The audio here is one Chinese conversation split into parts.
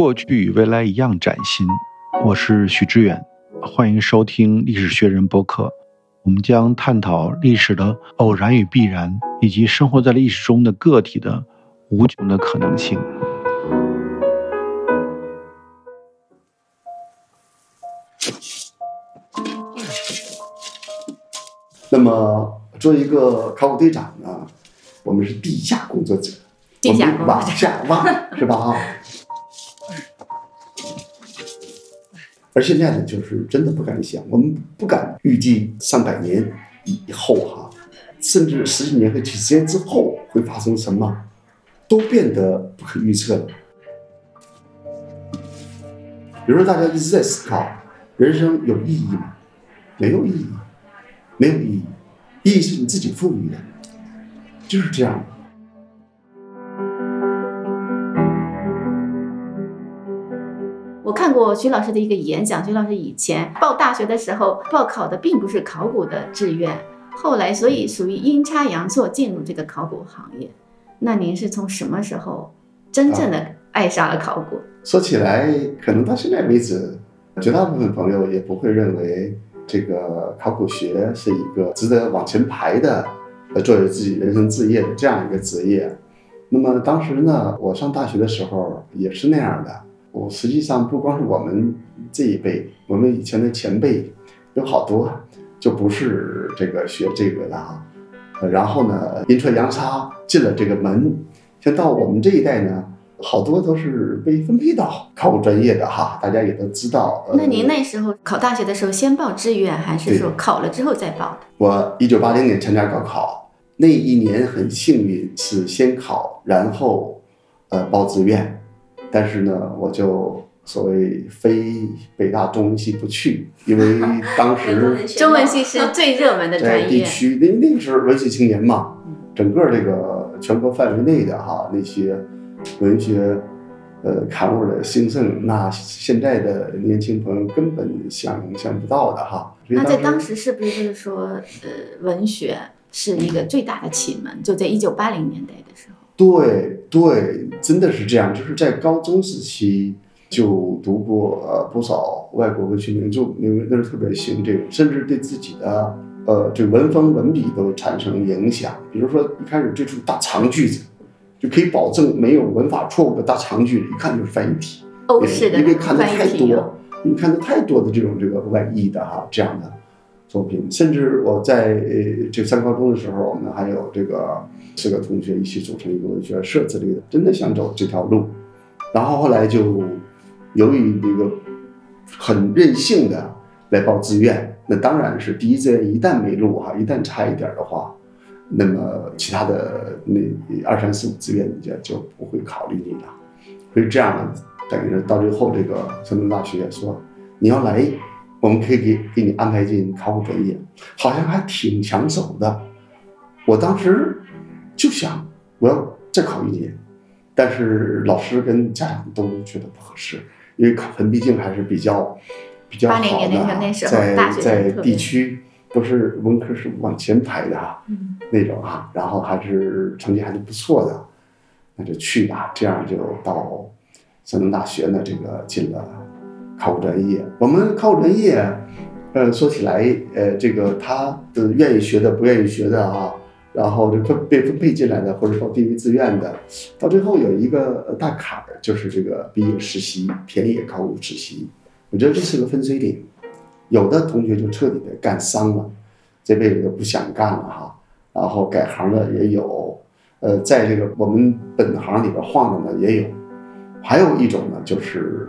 过去与未来一样崭新。我是许知远，欢迎收听历史学人播客。我们将探讨历史的偶然与必然，以及生活在历史中的个体的无穷的可能性。那么，作为一个考古队长呢，我们是地下工作者，地下我们往下挖，是吧？啊。而现在呢，就是真的不敢想，我们不敢预计上百年以后哈，甚至十几年和几十年之后会发生什么，都变得不可预测了。比如说，大家一直在思考，人生有意义吗？没有意义，没有意义，意义是你自己赋予的，就是这样。过徐老师的一个演讲，徐老师以前报大学的时候报考的并不是考古的志愿，后来所以属于阴差阳错进入这个考古行业。那您是从什么时候真正的爱上了考古？说起来，可能到现在为止，绝大部分朋友也不会认为这个考古学是一个值得往前排的，呃，作为自己人生置业的这样一个职业。那么当时呢，我上大学的时候也是那样的。我实际上不光是我们这一辈，我们以前的前辈有好多就不是这个学这个的啊，然后呢阴错阳差进了这个门，像到我们这一代呢，好多都是被分配到考古专业的哈，大家也都知道。那您那时候考大学的时候先报志愿，还是说考了之后再报的？我一九八零年参加高考，那一年很幸运是先考，然后呃报志愿。但是呢，我就所谓非北大中文系不去，因为 当时中文系是最热门的专业。地区那那个时候文学青年嘛，整个这个全国范围内的哈那些文学呃刊物的兴盛，那现在的年轻朋友根本想象不到的哈。那在当时是不是就是说呃文学是一个最大的启蒙？就在一九八零年代。对对，真的是这样。就是在高中时期就读过呃不少外国文学名著，因为那是特别兴这个，甚至对自己的呃这文风文笔都产生影响。比如说一开始接触大长句子，就可以保证没有文法错误的大长句子，一看就是翻译体。哦，是的因为看的太多，你看的太多的这种这个外译的哈这样的作品。甚至我在这上高中的时候，我们还有这个。四个同学一起组成一个文学社之类的，真的想走这条路，然后后来就由于这个很任性的来报志愿，那当然是第一志愿一旦没录哈，一旦差一点的话，那么其他的那二三四五志愿人家就不会考虑你了。所以这样等于到最后这个山东大学说你要来，我们可以给给你安排进考古专业，好像还挺抢手的。我当时。就想我要再考一年，但是老师跟家长都觉得不合适，因为考分毕竟还是比较比较好的，在在地区都是文科是往前排的哈，那种哈，然后还是成绩还是不错的，那就去吧，这样就到山东大学呢，这个进了考古专业。我们考古专业，呃，说起来，呃，这个他的愿意学的，不愿意学的啊。然后就分被分配进来的，或者说第一自愿的，到最后有一个大坎儿，就是这个毕业实习，田野考古实习。我觉得这是个分水岭，有的同学就彻底的干伤了，这辈子都不想干了哈。然后改行的也有，呃，在这个我们本行里边晃的呢也有。还有一种呢，就是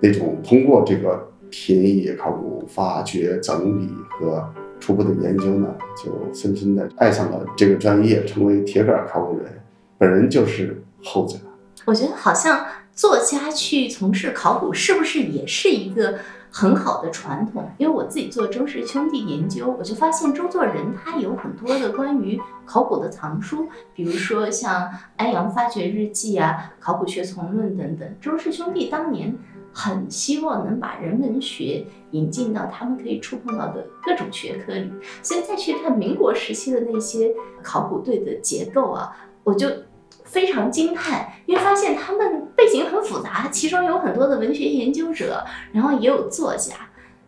那种通过这个田野考古发掘、整理和。初步的研究呢，就深深的爱上了这个专业，成为铁杆考古人。本人就是后者。我觉得好像作家去从事考古，是不是也是一个很好的传统？因为我自己做周氏兄弟研究，我就发现周作人他有很多的关于考古的藏书，比如说像《安阳发掘日记》啊，《考古学丛论》等等。周氏兄弟当年。很希望能把人文学引进到他们可以触碰到的各种学科里，所以再去看民国时期的那些考古队的结构啊，我就非常惊叹，因为发现他们背景很复杂，其中有很多的文学研究者，然后也有作家。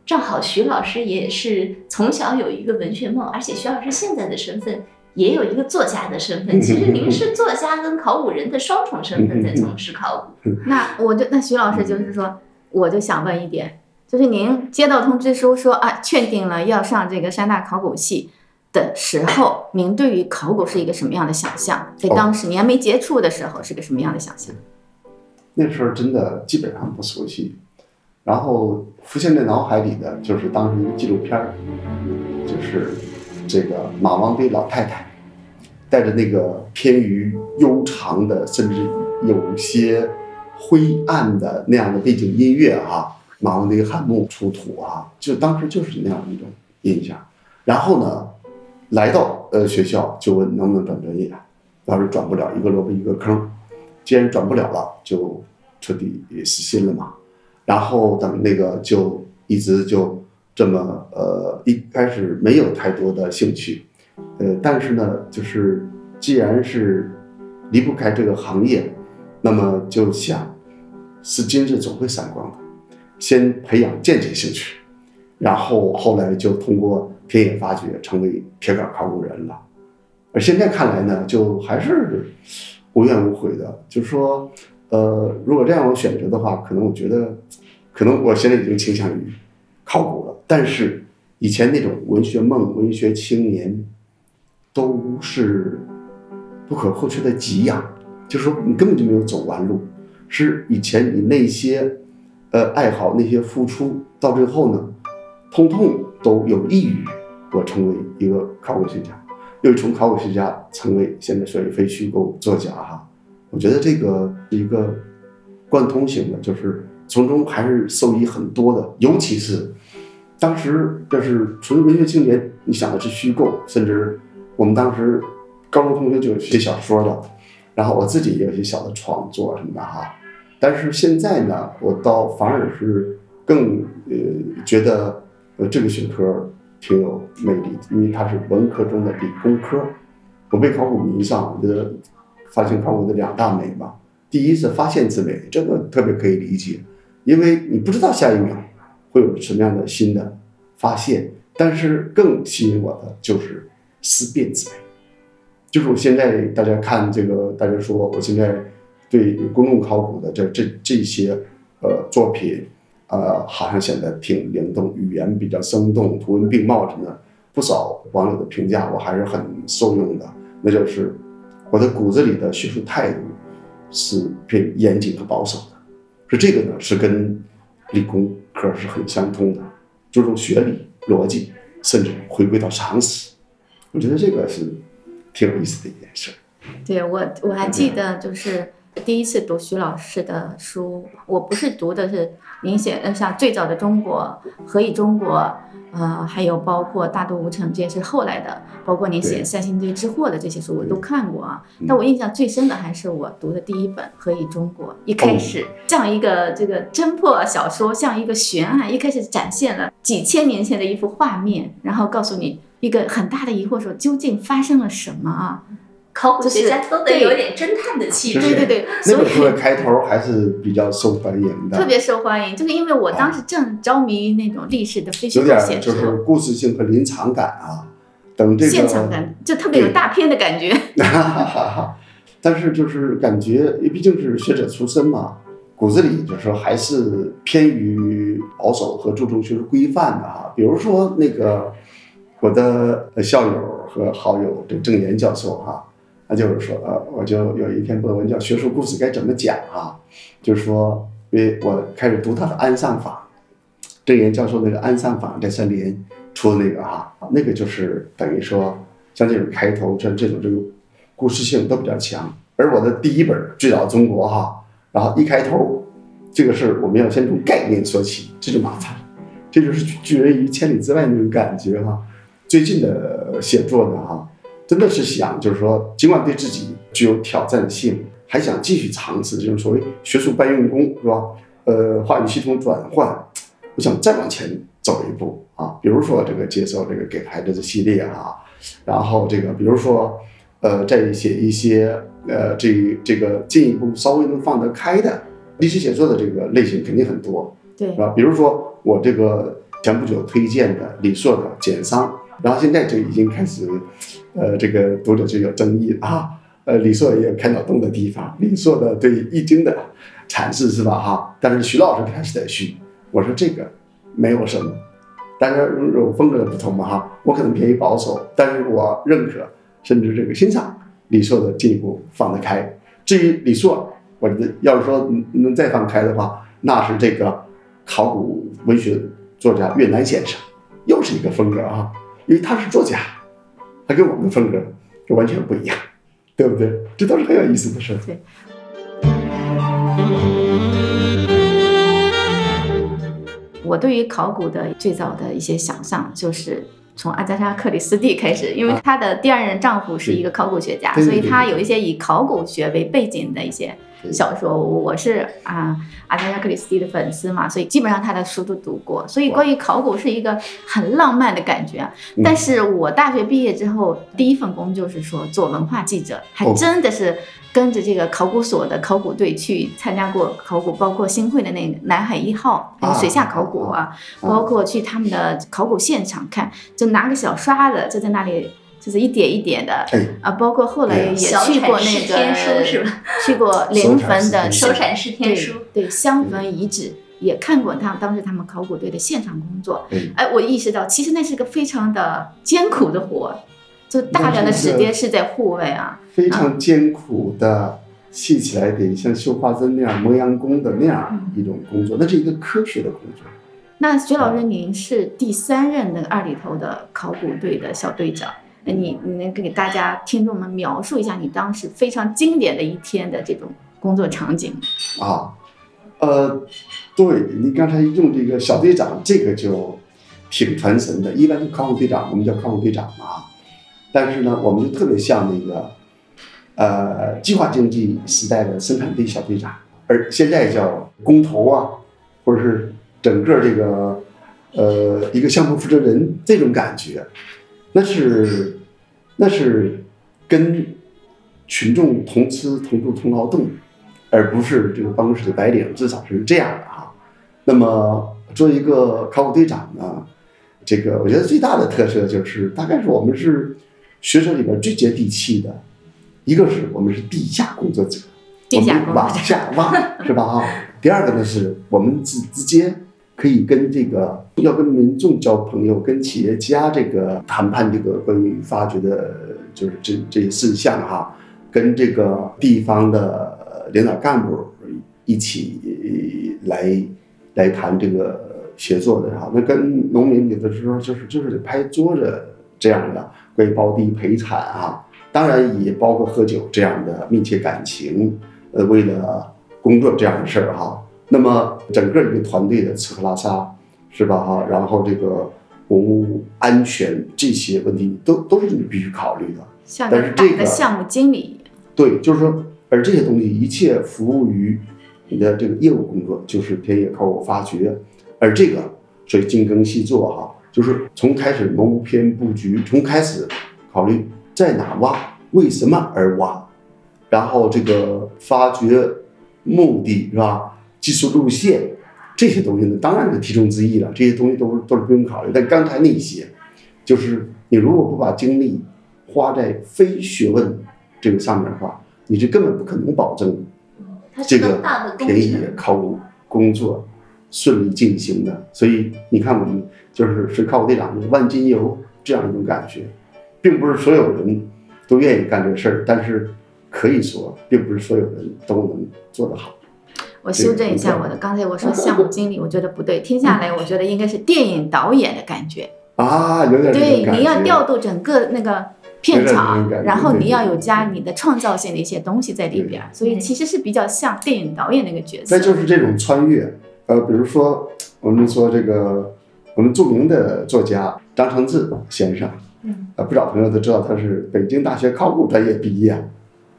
正好徐老师也是从小有一个文学梦，而且徐老师现在的身份也有一个作家的身份。其实您是作家跟考古人的双重身份在从事考古。那我就那徐老师就是说，我就想问一点，就是您接到通知书说啊，确定了要上这个山大考古系的时候，您对于考古是一个什么样的想象？在当时您还没接触的时候，是个什么样的想象？那时候真的基本上不熟悉。然后浮现在脑海里的就是当时一个纪录片儿，就是这个马王堆老太太带着那个偏于悠长的，甚至有些灰暗的那样的背景音乐啊，马王堆汉墓出土啊，就当时就是那样一种印象。然后呢，来到呃学校就问能不能转专业，当时转不了，一个萝卜一个坑，既然转不了了，就彻底死心了嘛。然后等那个就一直就这么呃，一开始没有太多的兴趣，呃，但是呢，就是既然是离不开这个行业，那么就想是金子总会闪光的，先培养间接兴趣，然后后来就通过田野发掘成为铁杆考古人了，而现在看来呢，就还是无怨无悔的，就是说。呃，如果这样我选择的话，可能我觉得，可能我现在已经倾向于考古。但是以前那种文学梦、文学青年，都是不可或缺的给养。就是说，你根本就没有走弯路，是以前你那些呃爱好、那些付出，到最后呢，通通都有益于我成为一个考古学家，又从考古学家成为现在所谓非虚构作家哈。我觉得这个是一个贯通型的，就是从中还是受益很多的。尤其是当时这是纯文学青年，你想的是虚构，甚至我们当时高中同学就写小说的，然后我自己也有些小的创作什么的哈。但是现在呢，我倒反而是更呃觉得呃这个学科挺有魅力，因为它是文科中的理工科。我被考古迷上，我觉得。发现考古的两大美嘛，第一是发现之美，这个特别可以理解，因为你不知道下一秒会有什么样的新的发现。但是更吸引我的就是思辨之美，就是我现在大家看这个，大家说我现在对公共考古的这这这些呃作品，呃，好像显得挺灵动，语言比较生动，图文并茂什么的，不少网友的评价我还是很受用的，那就是。我的骨子里的学术态度是偏严谨和保守的，是这个呢，是跟理工科是很相通的，注重学理、逻辑，甚至回归到常识。我觉得这个是挺有意思的一件事。对我，我还记得就是第一次读徐老师的书，我不是读的是您写的像最早的中国、何以中国。呃，还有包括《大都无城》，这些是后来的，包括您写《三星堆之祸》的这些书，我都看过啊。但我印象最深的还是我读的第一本《何以中国》，一开始像一个这个侦破小说，像一个悬案，一开始展现了几千年前的一幅画面，然后告诉你一个很大的疑惑，说究竟发生了什么啊？考古学家都得有点侦探的气质。对对对，那本书的开头还是比较受欢迎的。特别受欢迎，就是因为我当时正着迷于那种历史的非虚构写作，就是故事性和临场感啊，等这个现场感，就特别有大片的感觉。但是就是感觉，因为毕竟是学者出身嘛，骨子里就是说还是偏于保守和注重学术规范的哈。比如说那个我的校友和好友这郑岩教授哈。那就是说，呃，我就有一篇博文叫《学术故事该怎么讲》啊，就是说，因为我开始读他的《安上法》，郑岩教授那个《安上法》在三联出的那个哈，那个就是等于说，像这种开头，像这种这个故事性都比较强。而我的第一本《最早中国》哈，然后一开头，这个是我们要先从概念说起，这就麻烦了，这就是拒人于千里之外那种感觉哈。最近的写作呢哈。真的是想，就是说，尽管对自己具有挑战性，还想继续尝试这种所谓学术搬运工，是吧？呃，话语系统转换，我想再往前走一步啊。比如说这个接受这个给孩子的系列啊，然后这个比如说，呃，再写一些呃这这个进一步稍微能放得开的历史写作的这个类型肯定很多，对是，吧？比如说我这个前不久推荐的李硕的《简桑》，然后现在就已经开始，呃，这个读者就有争议啊。呃，李硕也有开脑洞的地方，李硕的对《易经》的阐释是吧？哈，但是徐老师开始在续，我说这个没有什么，大家有风格的不同嘛哈，我可能偏于保守，但是我认可甚至这个欣赏李硕的进一步放得开。至于李硕，我觉得要是说能再放开的话，那是这个考古文学作家岳南先生，又是一个风格啊，因为他是作家，他跟我们的风格就完全不一样，对不对？这都是很有意思的事儿。我对于考古的最早的一些想象就是。从阿加莎·克里斯蒂开始，因为她的第二任丈夫是一个考古学家，对对对所以她有一些以考古学为背景的一些对小说。我是啊阿加莎·克里斯蒂的粉丝嘛，所以基本上他的书都读过。所以关于考古是一个很浪漫的感觉。但是我大学毕业之后，第一份工就是说做文化记者，还哦真的是跟着这个考古所的考古队去参加过考古，包括新会的那个南海一号那个水下考古啊，包括去他们的考古现场看，就拿个小刷子就在那里。就是一点一点的哎啊，包括后来也去过那个天书是吧？去过临汾的手手阐释天书，对香坟遗址，也看过他当时他们考古队的现场工作。对哎，我意识到其实那是个非常的艰苦的活，就大量的时间是在户外啊。非常艰苦的，细起来得像绣花针那样磨洋工的那样一种工作，那是一个科学的工作。那徐老师，您是第三任那个二里头的考古队的小队长，那你你能给大家听众们描述一下你当时非常经典的一天的这种工作场景？啊，呃，对你刚才用这个小队长，这个就挺传神的。一般是考古队长，我们叫考古队长嘛，但是呢，我们就特别像那个呃计划经济时代的生产队小队长，而现在叫工头啊，或者是整个这个呃一个项目负责人这种感觉，那是那是跟群众同吃同住同劳动。而不是这个办公室的白领，至少是这样的哈。那么作为一个考古队长呢，这个我觉得最大的特色就是，大概是我们是学者里边最接地气的，一个是我们是地下工作者，地下工作者我们往下挖是吧啊？第二个呢是我们直直接可以跟这个要跟民众交朋友，跟企业家这个谈判这个关于发掘的，就是这这些事项哈，跟这个地方的。领导干部一起来来谈这个协作的哈，那跟农民有的时候就是就是得拍桌子这样的，关于包地赔产啊，当然也包括喝酒这样的密切感情，呃，为了工作这样的事儿哈。那么整个一个团队的吃喝拉撒是吧哈，然后这个文物安全这些问题都都是你必须考虑的。像个大的项目经理一样。对，就是说。而这些东西一切服务于你的这个业务工作，就是田野考古发掘。而这个所以精耕细作哈，就是从开始谋篇布局，从开始考虑在哪挖，为什么而挖，然后这个发掘目的是吧？技术路线这些东西呢，当然是其中之一了。这些东西都是都是不用考虑。但刚才那些，就是你如果不把精力花在非学问这个上面的话，你是根本不可能保证这个田野考古工作顺利进行的。所以你看，我们就是是考古队长万金油这样一种感觉，并不是所有人都愿意干这事儿，但是可以说，并不是所有人都能做得好。我修正一下我的，刚才我说项目经理，我觉得不对，听下来我觉得应该是电影导演的感觉啊，有点对，你要调度整个那个。片场，然后你要有加你的创造性的一些东西在里边，所以其实是比较像电影导演那个角色。那就是这种穿越，呃，比如说我们说这个我们著名的作家张承志先生，嗯，呃，不少朋友都知道他是北京大学考古专业毕业，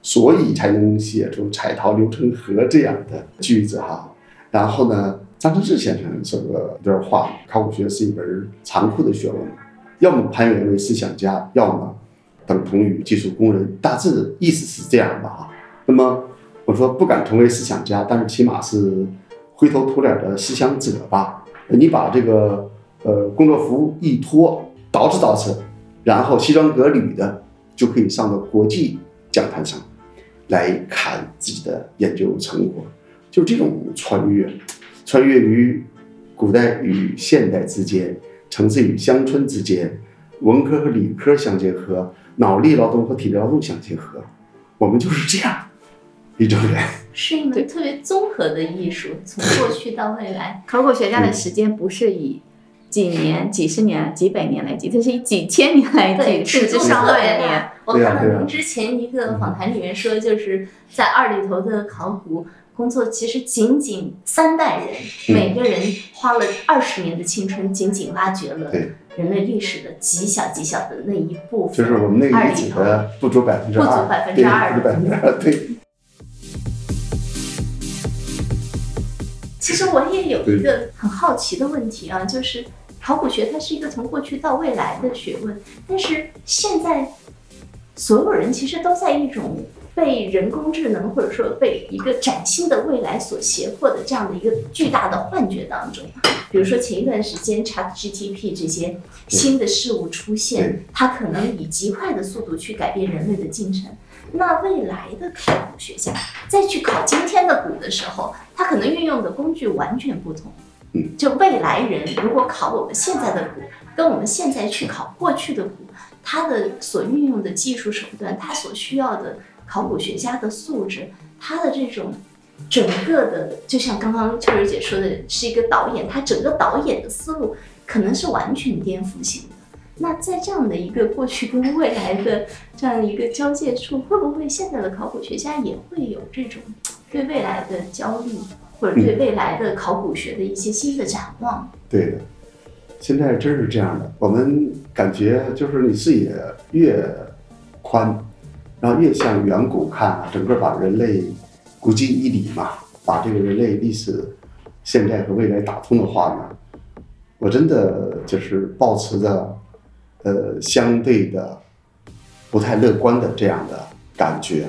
所以才能写出“彩陶流成河”这样的句子哈。然后呢，张承志先生说过一段话：考古学是一门残酷的学问，要么攀援为思想家，要么。等同于技术工人，大致意思是这样的哈。那么，我说不敢成为思想家，但是起码是灰头土脸的思想者吧。你把这个呃工作服一脱，捯饬捯饬，然后西装革履的就可以上到国际讲坛上来看自己的研究成果，就这种穿越，穿越于古代与现代之间，城市与乡村之间，文科和理科相结合，脑力劳动和体力劳动相结合，我们就是这样一种人。是一门特别综合的艺术，从过去到未来。考古学家的时间不是以几年、几十年、几百年来计，它是以几千年来对，计，甚至上万年。我看到您之前一个访谈里面说，就是在二里头的考古工作，其实仅仅三代人，每个人花了二十年的青春，仅仅挖掘了人类历史的极小极小的那一部分。就是我们那个遗址的不足百分之二，不足百分之二，不足百分之二，对。其实我也有一个很好奇的问题啊，就是考古学它是一个从过去到未来的学问，但是现在所有人其实都在一种被人工智能或者说被一个崭新的未来所胁迫的这样的一个巨大的幻觉当中。比如说前一段时间 ChatGPT 这些新的事物出现，它可能以极快的速度去改变人类的进程。那未来的考古学家再去考今天的古的时候，他可能运用的工具完全不同。就未来人如果考我们现在的古，跟我们现在去考过去的古，他的所运用的技术手段，他所需要的考古学家的素质，他的这种整个的，就像刚刚秋儿姐说的，是一个导演，他整个导演的思路可能是完全颠覆性的。那在这样的一个过去跟未来的这样一个交界处，会不会现在的考古学家也会有这种对未来的焦虑，或者对未来的考古学的一些新的展望？对的，现在真是这样的。我们感觉就是你视野越宽，然后越向远古看啊，整个把人类古今一理嘛，把这个人类历史、现在和未来打通的话呢，我真的就是保持着。呃，相对的不太乐观的这样的感觉，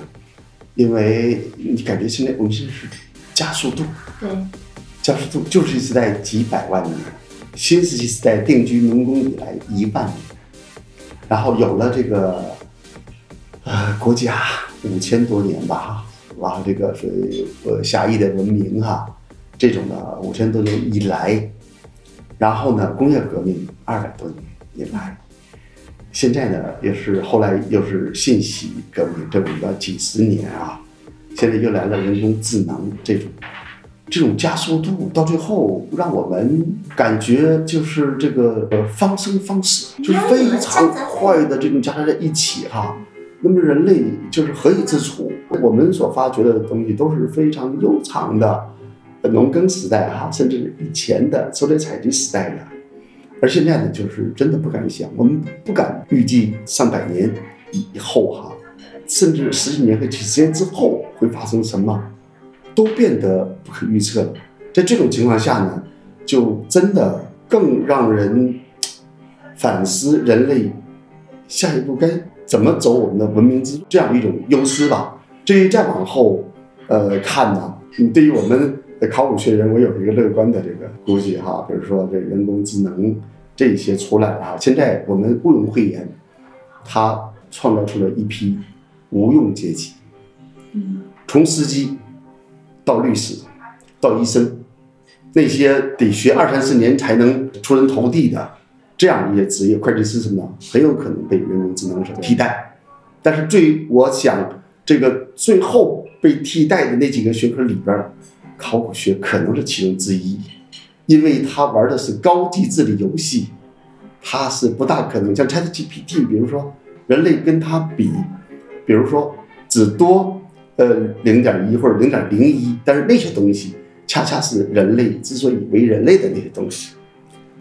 因为你感觉现在我们现在是加速度，对，加速度旧石器时代几百万年，新石器时代定居农耕以来一万年，然后有了这个呃国家五千多年吧，哇，这个是呃狭义的文明哈，这种的五千多年以来，然后呢工业革命二百多年以来。现在呢，也是后来又是信息革命，这五个几十年啊，现在又来了人工智能这种，这种加速度，到最后让我们感觉就是这个方生方死，就是非常快的这种加在一起哈。那么人类就是何以自处？我们所发掘的东西都是非常悠长的农耕时代哈，甚至以前的狩猎采集时代的。而现在呢，就是真的不敢想，我们不敢预计上百年以后哈，甚至十几年和几十年之后会发生什么，都变得不可预测了。在这种情况下呢，就真的更让人反思人类下一步该怎么走我们的文明之路这样一种忧思吧。至于再往后，呃，看呢，对于我们考古学人，我有一个乐观的这个估计哈，比如说这人工智能。这些出来了！现在我们毋庸讳言，他创造出了一批无用阶级。嗯，从司机到律师到医生，那些得学二三十年才能出人头地的这样一些职业，会计师什么的，很有可能被人工智能所替代。但是最我想，这个最后被替代的那几个学科里边，考古学可能是其中之一。因为他玩的是高机智的游戏，他是不大可能像 ChatGPT，比如说人类跟他比，比如说只多呃零点一或者零点零一，但是那些东西恰恰是人类之所以为人类的那些东西，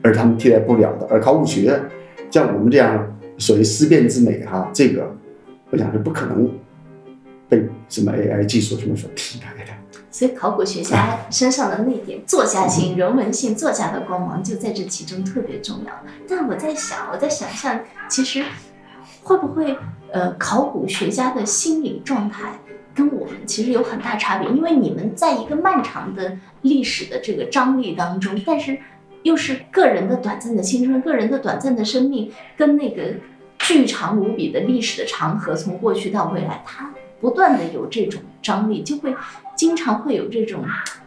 而他们替代不了的。而考古学像我们这样所谓思辨之美哈，这个我想是不可能被什么 AI 技术什么所替代的。所以，考古学家身上的那点作家性、人文性、作家的光芒就在这其中特别重要。但我在想，我在想象，其实会不会呃，考古学家的心理状态跟我们其实有很大差别，因为你们在一个漫长的历史的这个张力当中，但是又是个人的短暂的青春、个人的短暂的生命，跟那个巨长无比的历史的长河，从过去到未来，它不断的有这种张力，就会经常会有这种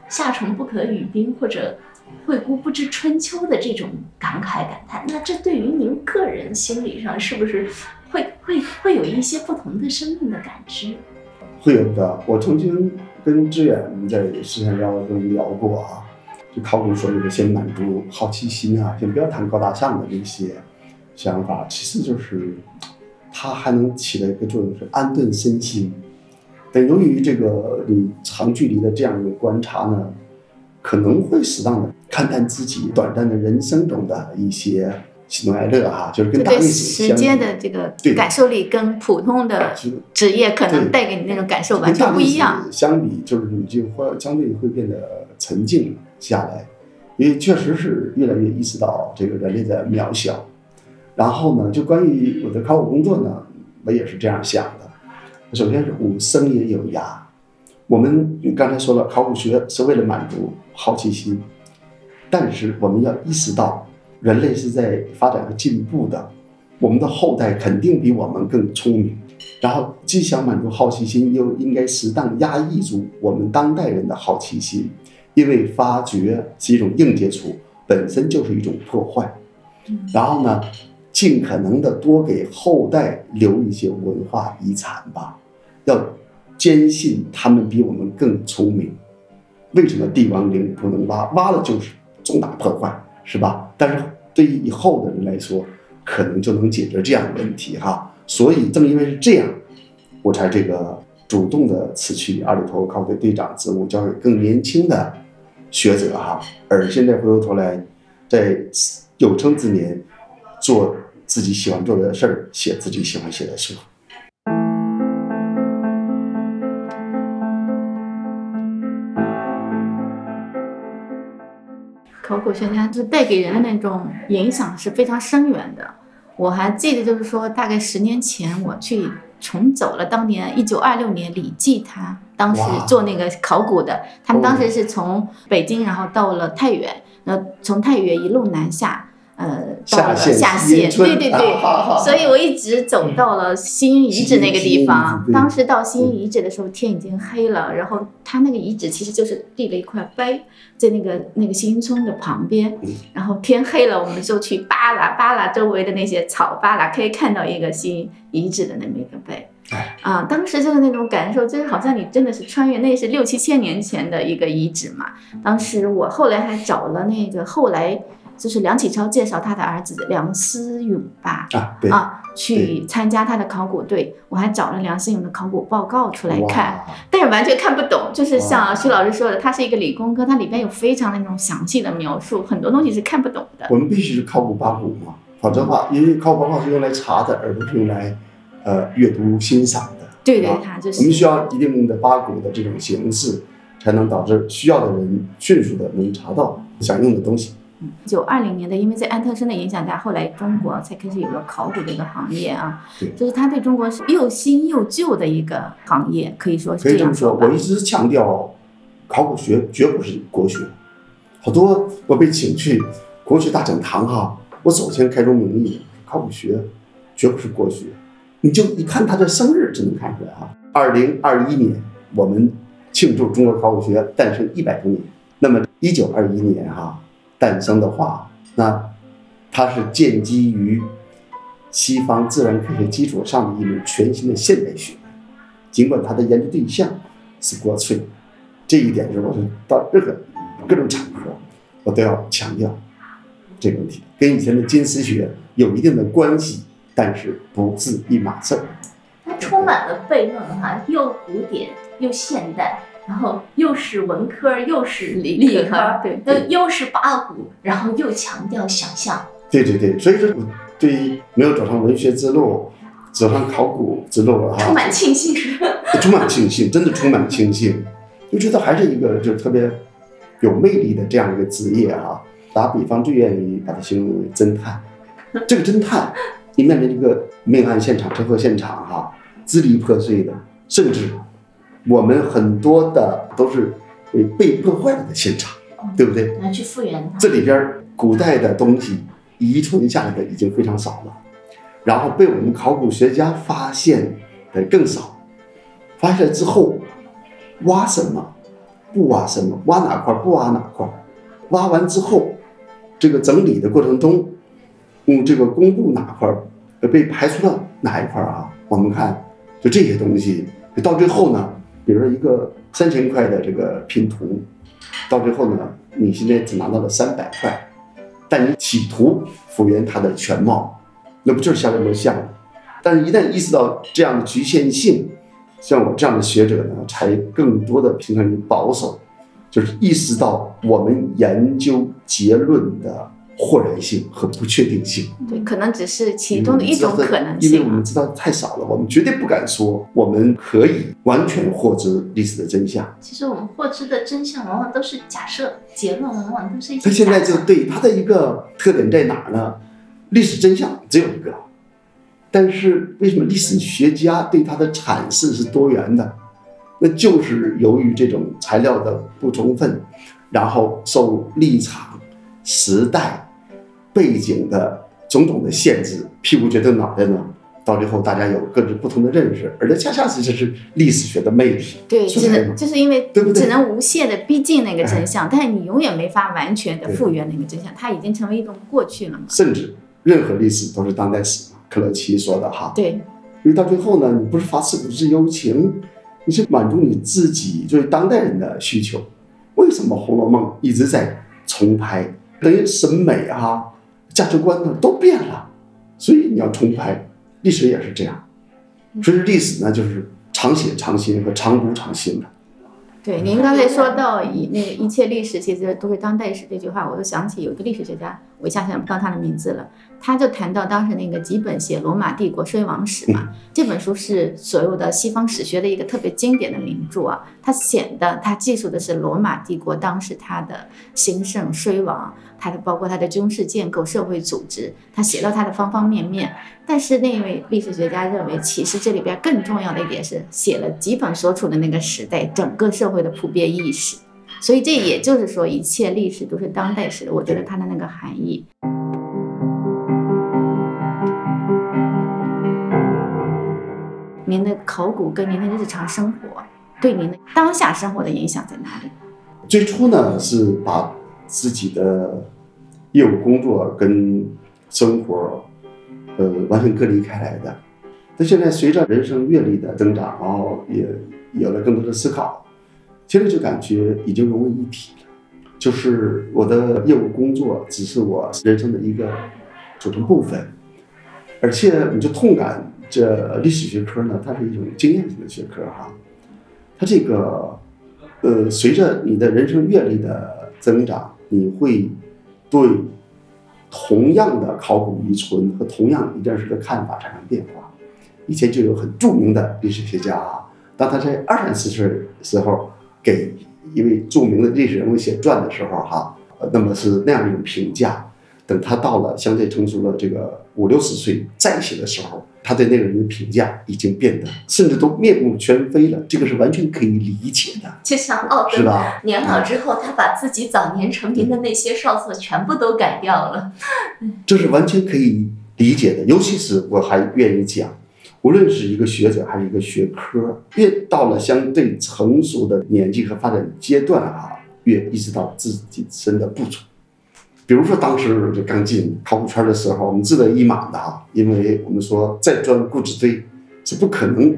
夏虫不可语冰或者惠顾不知春秋的这种感慨感叹。那这对于您个人心理上是不是会会会有一些不同的生命的感知？会有的。我曾经跟志远在私下聊中聊过啊，就考古所谓的先满足好奇心啊，先不要谈高大上的这些想法，其实就是它还能起到一个作用，是安顿身心。但由于这个你长距离的这样一个观察呢，可能会适当的看淡自己短暂的人生中的一些喜怒哀乐哈，就是跟大对历史相时间的这个对感受力跟普通的是职业可能带给你那种感受完全不一样。相比，就是你就会相对会变得沉静下来，因为确实是越来越意识到这个人类的渺小。然后呢，就关于我的考古工作呢，我也是这样想的。首先是我们生也有涯，我们刚才说了，考古学是为了满足好奇心，但是我们要意识到，人类是在发展和进步的，我们的后代肯定比我们更聪明。然后既想满足好奇心，又应该适当压抑住我们当代人的好奇心，因为发掘是一种硬接触，本身就是一种破坏。然后呢，尽可能的多给后代留一些文化遗产吧，要坚信他们比我们更聪明。为什么帝王陵不能挖？挖了就是重大破坏，是吧？但是对于以后的人来说，可能就能解决这样的问题哈。所以正因为是这样，我才这个主动的辞去二里头考古队队长职务，交给更年轻的学者哈。而现在回过头来，在有生之年，做自己喜欢做的事儿，写自己喜欢写的书。考古学家就带给人的那种影响是非常深远的。我还记得，就是说，大概十年前我去重走了当年一九二六年李济他当时做那个考古的，他们当哦时是从北京，然后到了太原，呃从太原一路南下，呃，到了下线对对对，所以我一直走到了西营遗址那个地方当时到西营遗址的时候，天已经黑了，然后它那个遗址其实就是立了一块碑，在那个那个西营村的旁边嗯。然后天黑了，我们就去扒拉扒拉周围的那些草扒拉，可以看到一个新遗址的那么一个碑。哎啊，当时就是那种感受，就是好像你真的是穿越，那是六七千年前的一个遗址嘛。当时我后来还找了那个后来就是梁启超介绍他的儿子梁思永吧，啊，对，啊，去参加他的考古队，我还找了梁思永的考古报告出来看，但是完全看不懂。就是像徐老师说的，他是一个理工科，它里边有非常那种详细的描述，很多东西是看不懂的。我们必须是考古八股嘛，否则的话，因为考古报告是用来查的，而不是用来呃阅读欣赏的。对对啊，他就我们需要一定的八股的这种形式，才能导致需要的人迅速的能查到想用的东西。九二零年的，因为在安特生的影响下，后来中国才开始有了考古这个行业啊对，就是他对中国是又新又旧的一个行业，可以说是可以这么说我一。直强调，考古学绝不是国学。好多我被请去国学大讲堂哈，我首先开宗明义，考古学绝不是国学。你就一看他的生日就能看出来哈。二零二一年，我们庆祝中国考古学诞生一百周年。那么一九二一年哈诞生的话，那它是建基于西方自然科学基础上的一门全新的现代学。尽管它的研究对象是国粹，这一点是我是到任何各种场合我都要强调这个问题，跟以前的金丝学有一定的关系，但是不是一码事儿。它充满了悖论哈，又古典又现代，然后又是文科又是理科理科，对呃，又是八股，然后又强调想象。对对对，所以说我对于没有走上文学之路，走上考古之路啊，充满庆幸？充满庆幸，真的充满庆幸，就觉得还是一个就是特别有魅力的这样一个职业哈、打比方，最愿意把它形容为侦探。这个侦探，你面临这个命案现场、车祸现场哈、支离破碎的，甚至我们很多的都是被破坏了的现场，对不对？要去复原它。这里边古代的东西遗存下来的已经非常少了，然后被我们考古学家发现的更少。发现了之后，挖什么，不挖什么，挖哪块不挖哪块，挖完之后，这个整理的过程中，嗯，这个公布哪块被排除了哪一块啊？我们看，就这些东西，到最后呢，比如说一个三千块的这个拼图，到最后呢，你现在只拿到了三百块，但你企图复原它的全貌，那不就是像这么像？但是，一旦意识到这样的局限性，像我这样的学者呢，才更多的偏向于保守，就是意识到我们研究结论的豁然性和不确定性。对，可能只是其中的一种可能性。因为我们知道太少了，我们绝对不敢说我们可以完全获知历史的真相。其实我们获知的真相往往都是假设，结论往往都是一些。他现在就对他的一个特点在哪呢？历史真相只有一个。但是为什么历史学家对它的阐释是多元的？那就是由于这种材料的不充分，然后受立场、时代背景的种种的限制，屁股决定脑袋呢。到最后，大家有各自不同的认识，而这恰恰是这是历史学的魅力。对，只能就是因为？只能无限的逼近那个真相，但是你永远没法完全的复原那个真相，它已经成为一种过去了嘛。甚至任何历史都是当代史。克洛奇说的哈，对，因为到最后呢，你不是发自古之幽情，你是满足你自己作为当代人的需求。为什么《红楼梦》一直在重拍？等于审美啊、价值观呢都变了，所以你要重拍。历史也是这样，所以历史呢就是常写常新和常读常新的。对，您刚才说到以那个一切历史其实都是当代史这句话，我就想起有一个历史学家，我一下想不到他的名字了。他就谈到当时那个几本写罗马帝国衰亡史嘛，这本书是所有的西方史学的一个特别经典的名著啊。它写的，它记述的是罗马帝国当时它的兴盛衰亡，它的包括它的军事建构、社会组织，它写到它的方方面面。但是那位历史学家认为，其实这里边更重要的一点是写了几本所处的那个时代整个社会的普遍意识。所以这也就是说，一切历史都是当代史的。我觉得它的那个含义。您的考古跟您的日常生活对您的当下生活的影响在哪里？最初呢是把自己的业务工作跟生活呃完全隔离开来的。但现在随着人生阅历的增长，然后也有了更多的思考，现在就感觉已经融为一体了。就是我的业务工作只是我人生的一个组成部分，而且你就痛感。这历史学科呢，它是一种经验性的学科哈，它这个呃，随着你的人生阅历的增长，你会对同样的考古遗存和同样一件事的看法产生变化。以前就有很著名的历史学家啊，当他在二三十岁时候给一位著名的历史人物写传的时候哈，那么是那样一种评价。等他到了相对成熟的这个五六十岁再写的时候，他对那个人的评价已经变得甚至都面目全非了。这个是完全可以理解的。就像奥是吧？年老之后，他把自己早年成名的那些少作全部都改掉了。这是完全可以理解的。尤其是我还愿意讲，无论是一个学者还是一个学科，越到了相对成熟的年纪和发展阶段啊，越意识到自己身的不足。比如说，当时就刚进考古圈的时候，我们志得意满的哈，因为我们说再钻故纸堆是不可能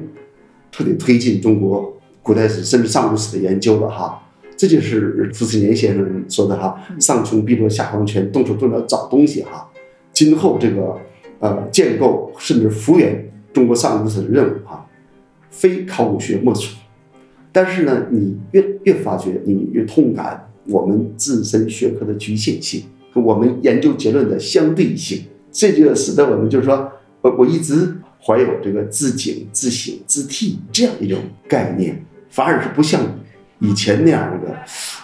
彻底推进中国古代史甚至上古史的研究的哈。这就是傅斯年先生说的哈：“上穷碧落下黄泉，动手动脚找东西哈。”今后这个呃建构甚至复原中国上古史的任务哈，非考古学莫属。但是呢，你越越发觉，你越痛感我们自身学科的局限性和。我们研究结论的相对性，这就使得我们就是说，我我一直怀有这个自警、自省、自替这样一种概念，反而是不像以前那样那个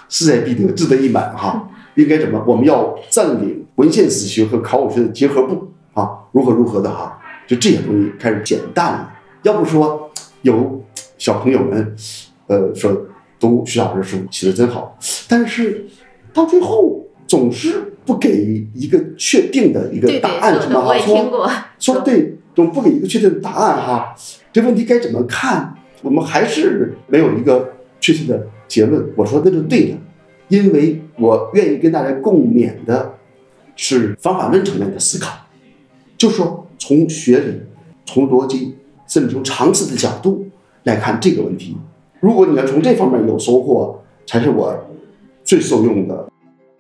势在必得、志得意满哈。应该怎么？我们要占领文献史学和考古学的结合部啊，如何如何的哈？就这些东西开始减淡了。要不说有小朋友们呃，说读徐老师书写的真好，但是到最后总是不给一个确定的一个答案，什么哈？说。说对，总不给一个确定的答案哈。这问题该怎么看？我们还是没有一个确切的结论。我说那就对了，因为我愿意跟大家共勉的是方法论层面的思考，就说从学理、从逻辑，甚至从常识的角度来看这个问题。如果你要从这方面有收获，才是我最受用的。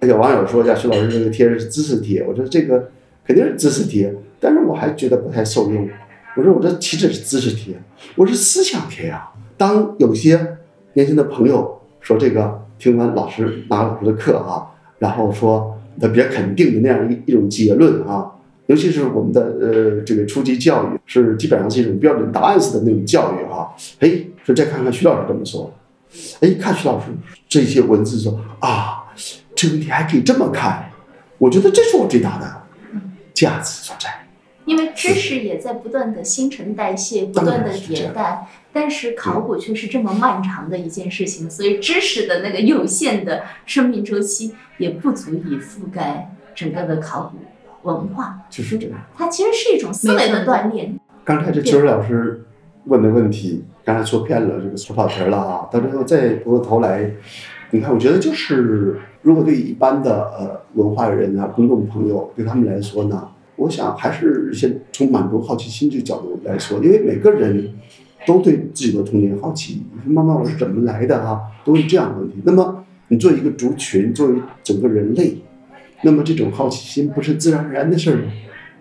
有网友说：“呀，徐老师这个贴是知识贴。”我说：“这个肯定是知识贴，但是我还觉得不太受用。我说我这岂止是知识贴，我是思想贴呀、当有些年轻的朋友说这个听完老师拿老师的课啊，然后说的比较肯定的那样一一种结论啊，尤其是我们的呃这个初级教育是基本上是一种标准答案式的那种教育哈、哎，说再看看徐老师怎么说，哎，看徐老师这些文字说啊，这个问题还可以这么看，我觉得这是我最大的价值所在。因为知识也在不断的新陈代谢，不断的迭代，但是考古却是这么漫长的一件事情，所以知识的那个有限的生命周期也不足以覆盖整个的考古文化。就是这样。它其实是一种思维的锻炼。刚才这秋儿老师问的问题，刚才说偏了，这个说跑题儿了啊。到最后再回过头来，你看，我觉得就是，如果对一般的呃文化人啊、公众朋友，对他们来说呢，我想还是先从满足好奇心这个角度来说，因为每个人都对自己的童年好奇，妈妈我是怎么来的啊，都是这样的问题。那么你作为一个族群，作为整个人类，那么这种好奇心不是自然而然的事儿吗？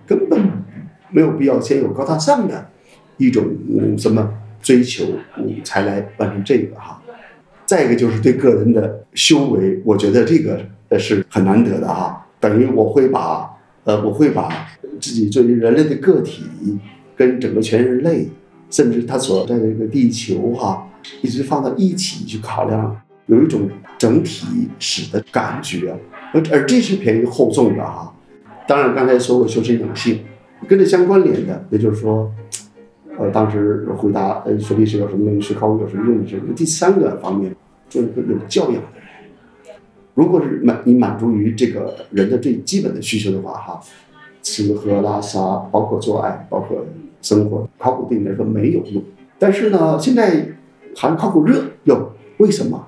根本没有必要先有高大上的一种什么追求，嗯才来完成这个哈。再一个就是对个人的修为，我觉得这个呃是很难得的哈。等于我会把呃我会把自己作为人类的个体，跟整个全人类，甚至他所在的这个地球哈，一直放到一起去考量，有一种整体史的感觉，而而这是偏于厚重的哈。当然，刚才说过修身养性，跟这相关联的，也就是说，呃，当时回答呃学历史有什么用，学考古有什么用的是第三个方面，做一个有教养的人。如果是满你满足于这个人的最基本的需求的话，哈，吃喝拉撒，包括做爱，包括生活，考古对你来说没有用。但是呢，现在好像考古热有，为什么？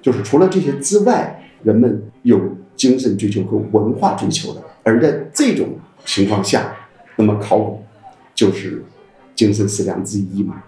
就是除了这些之外，人们有精神追求和文化追求的，而在这种情况下，那么考古就是精神食粮之一嘛。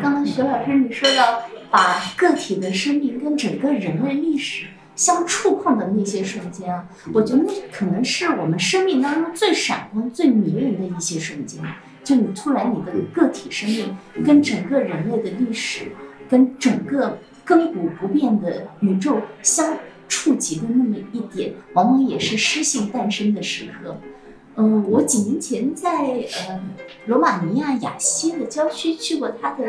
刚刚徐老师你说到把个体的生命跟整个人类历史相触碰的那些瞬间啊，我觉得那可能是我们生命当中最闪光、最迷人的一些瞬间。就你突然你的个体生命跟整个人类的历史，跟整个亘古不变的宇宙相触及的那么一点，往往也是诗性诞生的时刻。嗯，我几年前在呃罗马尼亚雅西的郊区去过它的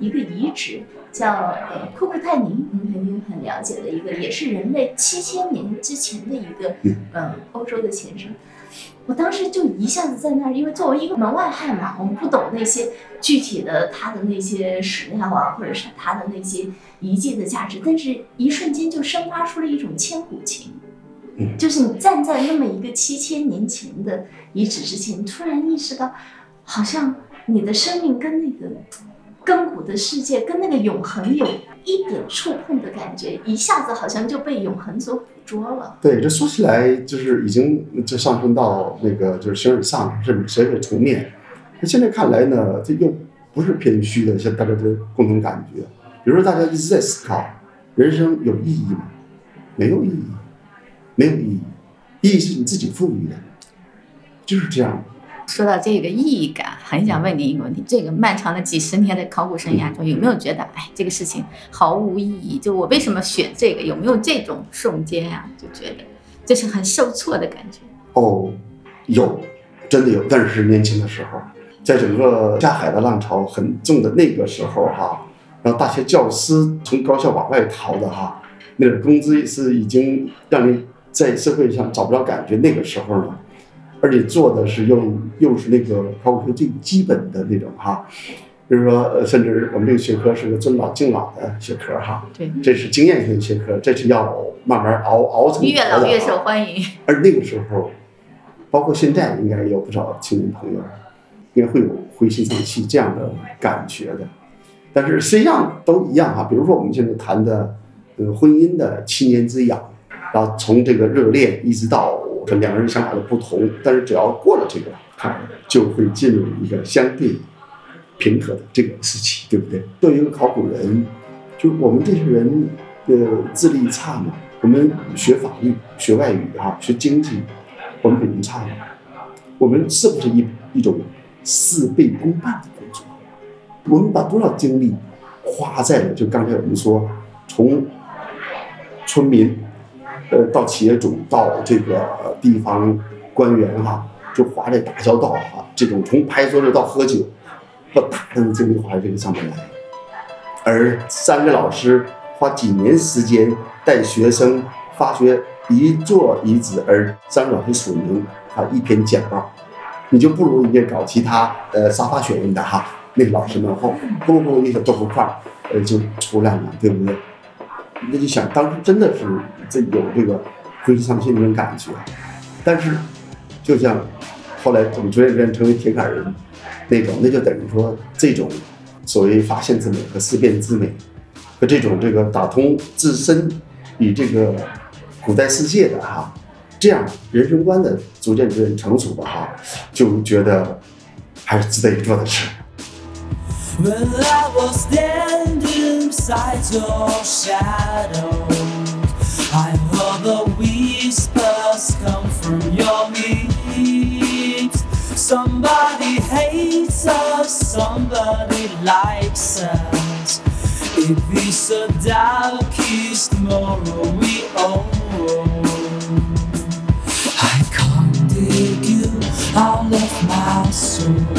一个遗址，叫呃库库泰尼，您肯定很了解的一个，也是人类七千年之前的一个呃欧洲的前身。我当时就一下子在那儿，因为作为一个门外汉嘛，我们不懂那些具体的他的那些史料啊，或者是他的那些遗迹的价值，但是一瞬间就生发出了一种千古情。就是你站在那么一个七千年前的遗址之前，突然意识到，好像你的生命跟那个亘古的世界，跟那个永恒有一点触碰的感觉，一下子好像就被永恒所捕捉了。对，这说起来就是已经就上升到那个就是形而上是哲学层面。那现在看来呢，这又不是偏虚的，像大家的共同感觉。比如说，大家一直在思考，人生有意义吗？没有意义，没有意义，意义是你自己赋予的，就是这样。说到这个意义感，很想问您一个问题：这个漫长的几十年的考古生涯中，有没有觉得，哎，这个事情毫无意义？就我为什么选这个？有没有这种瞬间呀、就觉得这是很受挫的感觉。哦，有，真的有，但是是年轻的时候，在整个下海的浪潮很重的那个时候哈，然后大学教师从高校往外逃的哈，那个工资是已经让你在社会上找不着感觉。那个时候呢，而且做的是又又是那个考古学最基本的那种哈，比如说，呃甚至我们这个学科是个尊老敬老的学科哈，对，这是经验性学科，这是要慢慢熬熬成越老越受欢迎。而那个时候，包括现在，应该有不少青年朋友，应该会有灰心丧气这样的感觉的。但是实际上都一样哈，比如说我们现在谈的，呃，婚姻的七年之痒，然后从这个热恋一直到这两个人想法的不同，但是只要过了这个坎，就会进入一个相对平和的这个时期，对不对？作为一个考古人，就我们这些人，呃，智力差嘛，我们学法律、学外语啊、学经济，我们比人差吗？我们是不是一一种事倍功半的工作？我们把多少精力花在了？就刚才我们说，从村民，呃，到企业主，到这个地方官员哈、就花这打交道哈、这种从拍桌子到喝酒，把大量的精力花在这个上面来。而三个老师花几年时间带学生发掘一座遗址，而三个老师署名啊一篇简报，你就不如人家搞其他呃沙发选人的哈，那个老师们后轰隆轰隆一小豆腐块儿，呃就出来了，对不对？那就想当时真的是这有这个灰心丧气那种感觉，但是就像后来我们逐渐逐渐成为铁杆人那种，那就等于说这种所谓发现之美和思辨之美，和这种这个打通自身与这个古代世界的哈，这样人生观的逐渐逐渐成熟的哈，就觉得还是值得一做的事。When I was standing beside your shadow, I heard the whispers come from your lips. Somebody hates us, somebody likes us. If It is the darkest tomorrow we own. I can't dig you out of my soul.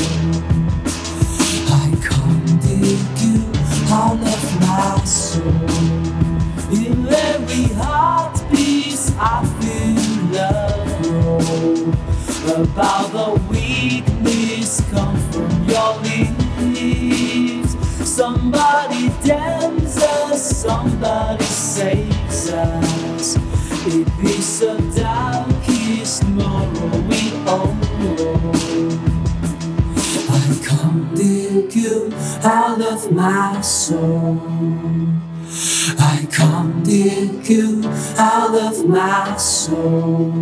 Out of my soul.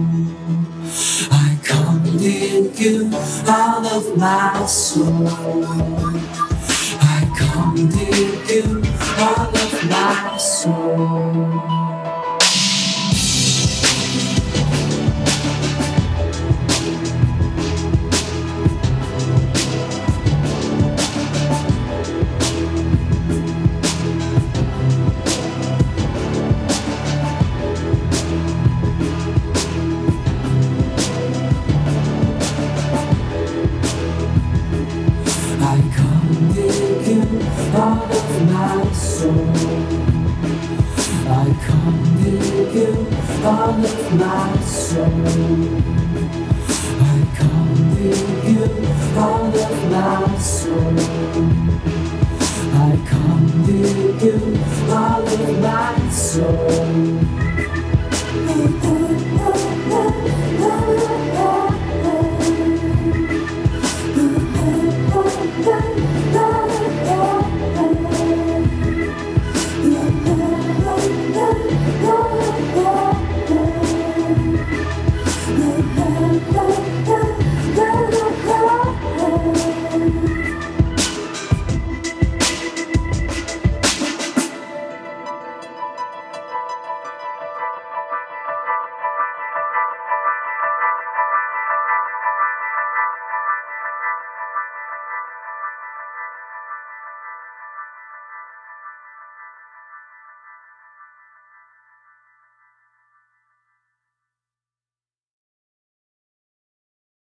I can't dig you out of my soul. I can't dig you out of my soul. Out of my soul. I can't dig you out of my soul. I can't dig you out of my soul. I can't dig you out of my soul.